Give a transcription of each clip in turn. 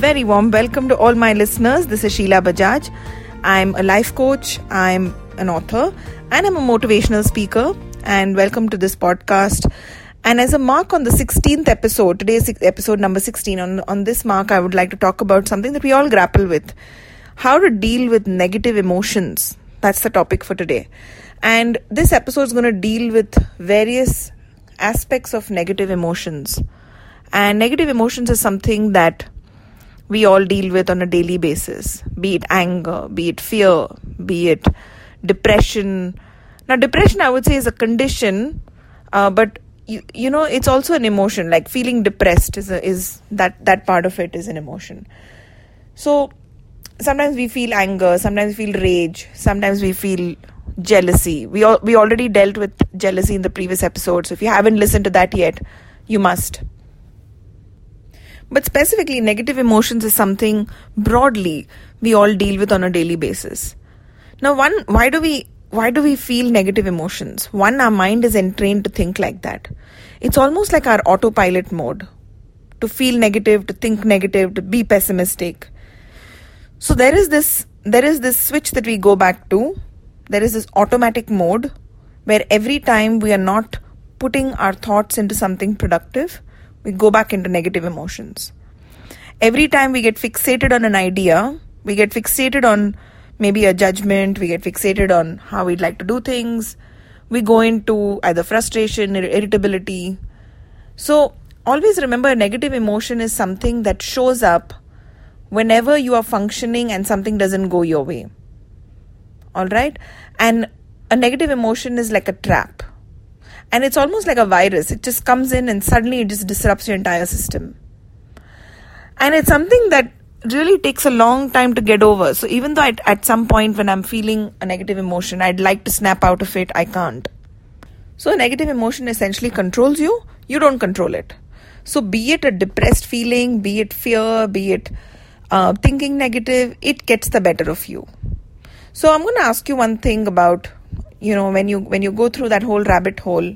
Very warm welcome to all my listeners. This is Sheila Bajaj. I'm a life coach, I'm an author, and I'm a motivational speaker. And welcome to this podcast. And as a mark on the 16th episode, today's episode number 16, on, on this mark, I would like to talk about something that we all grapple with how to deal with negative emotions. That's the topic for today. And this episode is going to deal with various aspects of negative emotions. And negative emotions is something that we all deal with on a daily basis be it anger, be it fear, be it depression. Now, depression, I would say, is a condition, uh, but you, you know it's also an emotion like feeling depressed is a, is that that part of it is an emotion so sometimes we feel anger sometimes we feel rage sometimes we feel jealousy. We all, we already dealt with jealousy in the previous episode, so if you haven't listened to that yet, you must. But specifically, negative emotions is something broadly we all deal with on a daily basis. Now, one, why do we why do we feel negative emotions? One, our mind is entrained to think like that. It's almost like our autopilot mode to feel negative, to think negative, to be pessimistic. So there is this there is this switch that we go back to there is this automatic mode where every time we are not putting our thoughts into something productive, we go back into negative emotions. Every time we get fixated on an idea, we get fixated on maybe a judgment, we get fixated on how we'd like to do things, we go into either frustration irritability. So, always remember a negative emotion is something that shows up whenever you are functioning and something doesn't go your way all right and a negative emotion is like a trap and it's almost like a virus. It just comes in and suddenly it just disrupts your entire system. And it's something that really takes a long time to get over. So even though at some point when i'm feeling a negative emotion i'd like to snap out of it i can't. So a negative emotion essentially controls you. You don't control it. So be it a depressed feeling be it fear be it uh, thinking negative it gets the better of you. So I'm going to ask you one thing about you know when you when you go through that whole rabbit hole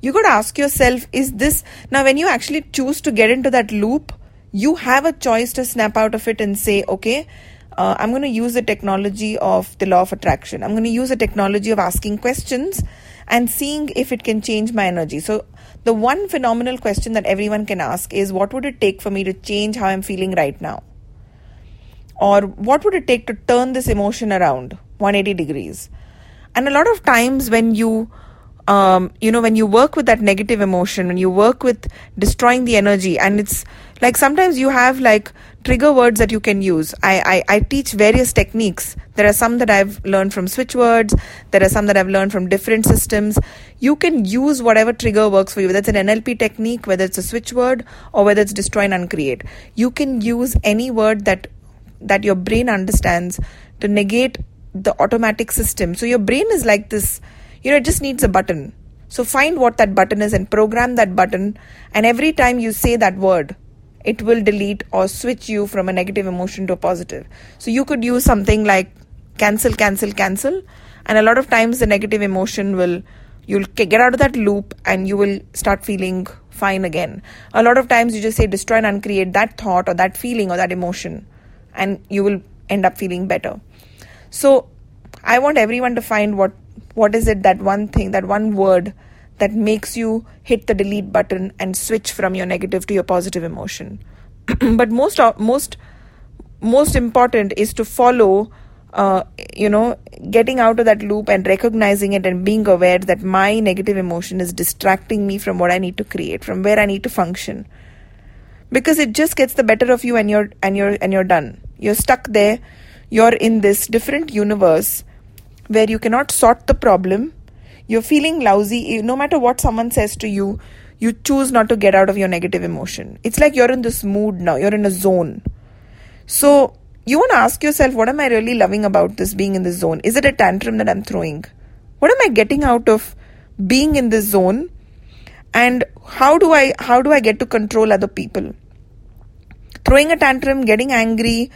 you got to ask yourself is this now when you actually choose to get into that loop you have a choice to snap out of it and say okay uh, i'm going to use the technology of the law of attraction. I'm going to use the technology of asking questions and seeing if it can change my energy. So the one phenomenal question that everyone can ask is what would it take for me to change how i'm feeling right now? Or what would it take to turn this emotion around? 180 degrees and a lot of times when you um, you know when you work with that negative emotion when you work with destroying the energy and it's like sometimes you have like trigger words that you can use. I, I i teach various techniques. There are some that i've learned from switch words. There are some that i've learned from different systems. You can use whatever trigger works for you whether it's an nlp technique whether it's a switch word or whether it's destroy and uncreate. You can use any word that that your brain understands to negate the automatic system. So your brain is like this, you know, it just needs a button. So find what that button is and program that button. And every time you say that word, it will delete or switch you from a negative emotion to a positive. So you could use something like cancel, cancel, cancel. And a lot of times the negative emotion will, you'll get out of that loop and you will start feeling fine again. A lot of times you just say destroy and uncreate that thought or that feeling or that emotion and you will end up feeling better so i want everyone to find what what is it that one thing that one word that makes you hit the delete button and switch from your negative to your positive emotion. But most most most important is to follow uh, you know getting out of that loop and recognizing it and being aware that my negative emotion is distracting me from what i need to create from where i need to function. Because it just gets the better of you and you're and you're and you're done. You're stuck there you're in this different universe where you cannot sort the problem. You're feeling lousy. No matter what someone says to you you choose not to get out of your negative emotion. It's like you're in this mood now. You're in a zone. So you want to ask yourself what am i really loving about this being in this zone? Is it a tantrum that i'm throwing? What am i getting out of being in this zone? And how do i how do i get to control other people? Throwing a tantrum getting angry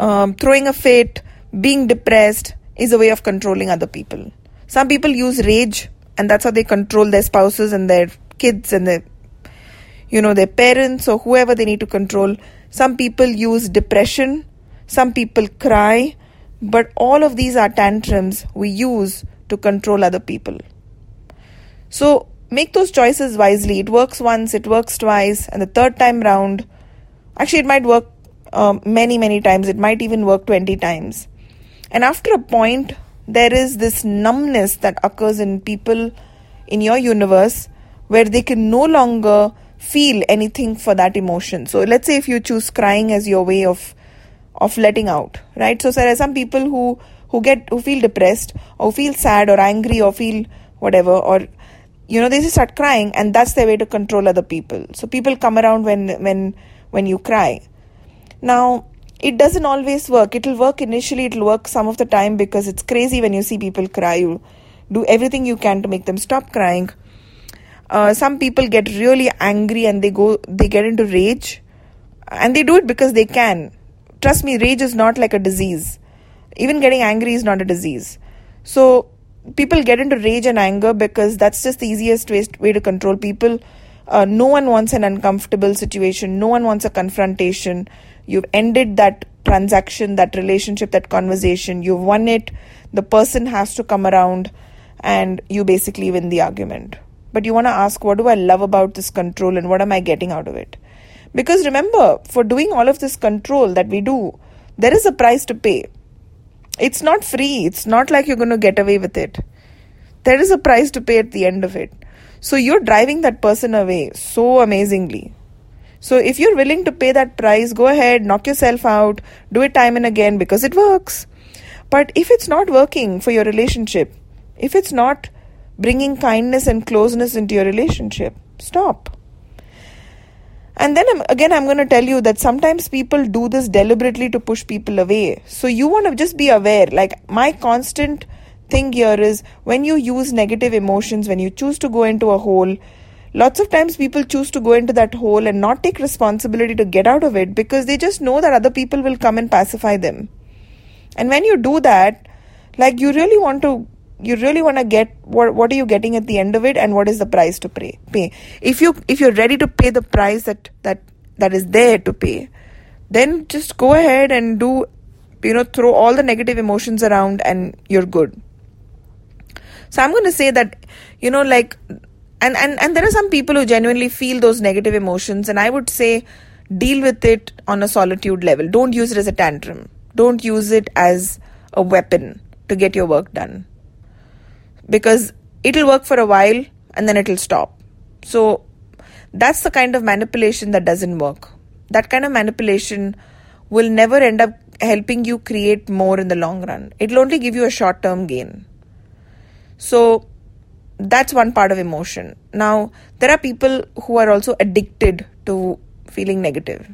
um, throwing a fit being depressed is a way of controlling other people some people use rage and that's how they control their spouses and their kids and their you know their parents or whoever they need to control some people use depression, some people cry, but all of these are tantrums we use to control other people. So make those choices wisely. It works once, it works twice, and the third time round, actually, it might work uh, many, many times. It might even work 20 times. And after a point, there is this numbness that occurs in people in your universe where they can no longer feel anything for that emotion. So let's say if you choose crying as your way of of letting out, right? So there are some people who who get who feel depressed or feel sad or angry or feel whatever or you know they just start crying and that's their way to control other people. So people come around when when when you cry. Now it doesn't always work. It'll work initially, it'll work some of the time because it's crazy when you see people cry. You do everything you can to make them stop crying. Uh, some people get really angry and they go they get into rage. And they do it because they can. Trust me rage is not like a disease. Even getting angry is not a disease. So people get into rage and anger because that's just the easiest way, way to control people uh, no one wants an uncomfortable situation no one wants a confrontation you've ended that transaction that relationship that conversation you've won it the person has to come around and you basically win the argument but you want to ask, what do I love about this control and what am I getting out of it? Because remember, for doing all of this control that we do, there is a price to pay. It's not free, it's not like you're going to get away with it. There is a price to pay at the end of it. So you're driving that person away so amazingly. So if you're willing to pay that price, go ahead, knock yourself out, do it time and again because it works. But if it's not working for your relationship, if it's not bringing kindness and closeness into your relationship. Stop. And then again, I'm going to tell you that sometimes people do this deliberately to push people away. So you want to just be aware. Like, my constant thing here is when you use negative emotions, when you choose to go into a hole, lots of times people choose to go into that hole and not take responsibility to get out of it because they just know that other people will come and pacify them. And when you do that, like you really want to you really want to get what what are you getting at the end of it and what is the price to pay pay if you if you're ready to pay the price that that that is there to pay then just go ahead and do you know throw all the negative emotions around and you're good so i'm going to say that you know like and and and there are some people who genuinely feel those negative emotions and i would say deal with it on a solitude level don't use it as a tantrum don't use it as a weapon to get your work done because it'll work for a while and then it'll stop. So that's the kind of manipulation that doesn't work. That kind of manipulation will never end up helping you create more in the long run. It'll only give you a short term gain. So that's one part of emotion. Now, there are people who are also addicted to feeling negative.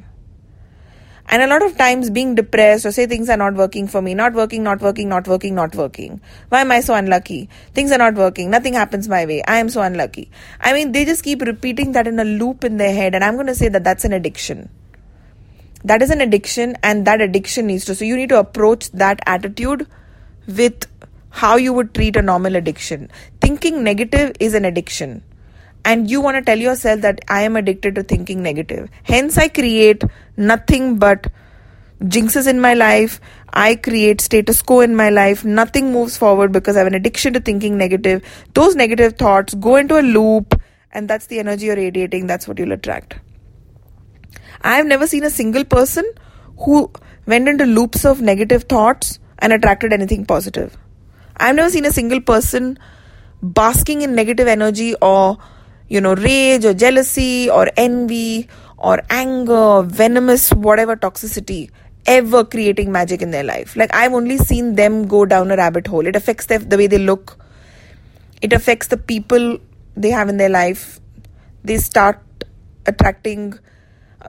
And a lot of times being depressed or say things are not working for me, not working, not working, not working, not working. Why am I so unlucky? Things are not working. Nothing happens my way. I am so unlucky. I mean, they just keep repeating that in a loop in their head. And I'm going to say that that's an addiction. That is an addiction and that addiction needs to. So you need to approach that attitude with how you would treat a normal addiction. Thinking negative is an addiction and you want to tell yourself that I am addicted to thinking negative. Hence, I create nothing but jinxes in my life. I create status quo in my life. Nothing moves forward because I have an addiction to thinking negative. Those negative thoughts go into a loop, and that's the energy you're radiating. That's what you'll attract. I have never seen a single person who went into loops of negative thoughts and attracted anything positive. I've never seen a single person basking in negative energy or you know, rage or jealousy or envy or anger, or venomous, whatever toxicity ever creating magic in their life. Like I've only seen them go down a rabbit hole. It affects the, the way they look. It affects the people they have in their life. They start attracting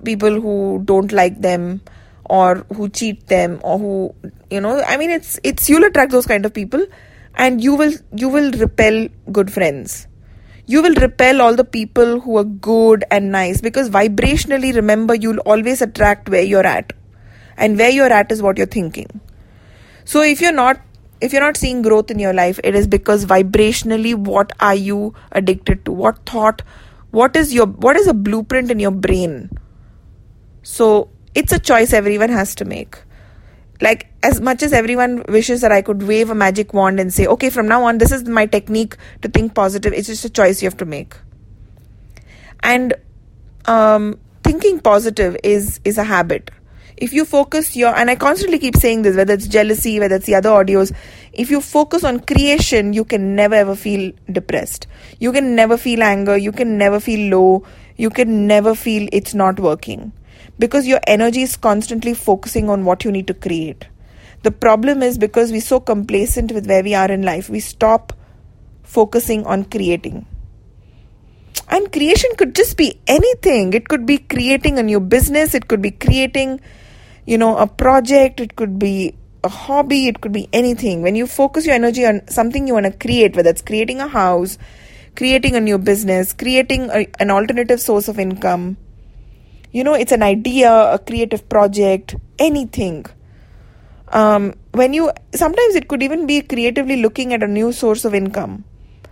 people who don't like them or who cheat them or who you know i mean it's it's you'll attract those kind of people and you will you will repel good friends you will repel all the people who are good and nice because vibrationally, remember, you'll always attract where you're at. And where you're at is what you're thinking. So if you're not if you're not seeing growth in your life, it is because vibrationally what are you addicted to? What thought what is your what is a blueprint in your brain? So it's a choice everyone has to make. Like, as much as everyone wishes that I could wave a magic wand and say, okay, from now on, this is my technique to think positive, it's just a choice you have to make. And um, thinking positive is is a habit. If you focus your and i constantly keep saying this whether it's jealousy whether it's the other audios if you focus on creation you can never ever feel depressed. You can never feel anger. You can never feel low. You can never feel it's not working. Because your energy is constantly focusing on what you need to create the problem is because we're so complacent with where we are in life we stop focusing on creating. And creation could just be anything. It could be creating a new business it could be creating you know a project it could be a hobby it could be anything. When you focus your energy on something you want to create whether it's creating a house creating a new business creating a, an alternative source of income you know it's an idea a creative project anything um, when you sometimes it could even be creatively looking at a new source of income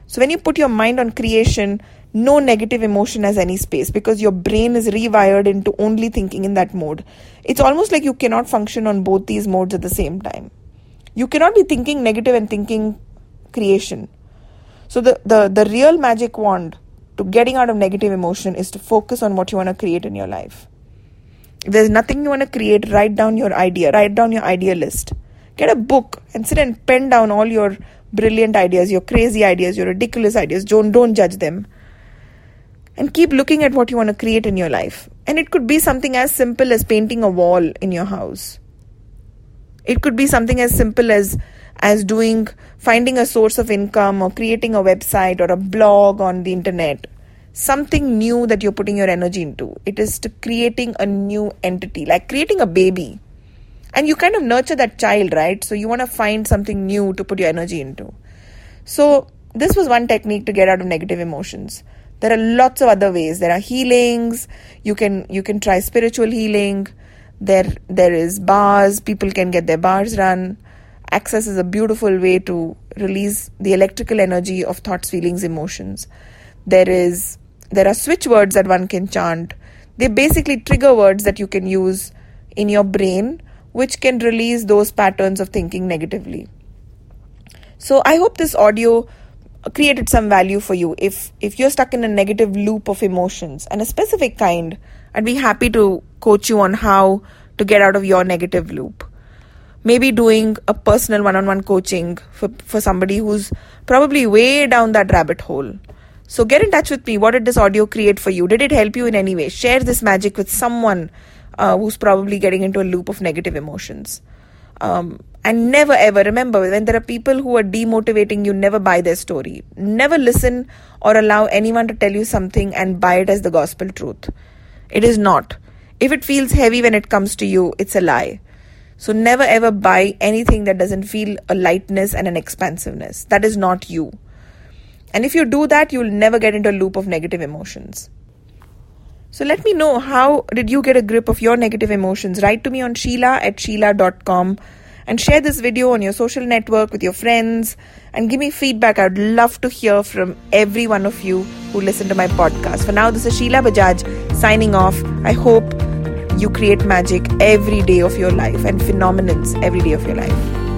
so when you put your mind on creation no negative emotion has any space because your brain is rewired into only thinking in that mode. It's almost like you cannot function on both these modes at the same time. You cannot be thinking negative and thinking creation. So the, the, the real magic wand to getting out of negative emotion is to focus on what you want to create in your life. If there's nothing you want to create, write down your idea, write down your idea list. Get a book and sit and pen down all your brilliant ideas, your crazy ideas, your ridiculous ideas. Don't don't judge them and keep looking at what you want to create in your life. And it could be something as simple as painting a wall in your house. It could be something as simple as as doing finding a source of income or creating a website or a blog on the internet. Something new that you're putting your energy into. It is to creating a new entity, like creating a baby. And you kind of nurture that child, right? So you want to find something new to put your energy into. So this was one technique to get out of negative emotions there are lots of other ways there are healings you can you can try spiritual healing there there is bars people can get their bars run access is a beautiful way to release the electrical energy of thoughts feelings emotions there is there are switch words that one can chant. They basically trigger words that you can use in your brain which can release those patterns of thinking negatively. So i hope this audio created some value for you. If if you're stuck in a negative loop of emotions and a specific kind i'd be happy to coach you on how to get out of your negative loop. Maybe doing a personal one-on-one coaching for, for somebody who's probably way down that rabbit hole so get in touch with me what did this audio create for you did it help you in any way share this magic with someone uh, who's probably getting into a loop of negative emotions um, and never ever remember when there are people who are demotivating you, never buy their story. Never listen or allow anyone to tell you something and buy it as the gospel truth. It is not. If it feels heavy when it comes to you, it's a lie. So never ever buy anything that doesn't feel a lightness and an expansiveness. That is not you. And if you do that, you'll never get into a loop of negative emotions. So let me know how did you get a grip of your negative emotions? Write to me on sheila at sheila.com and share this video on your social network with your friends and give me feedback. I'd love to hear from every one of you who listen to my podcast. For now, this is Sheila Bajaj signing off. I hope you create magic every day of your life and phenomenons every day of your life.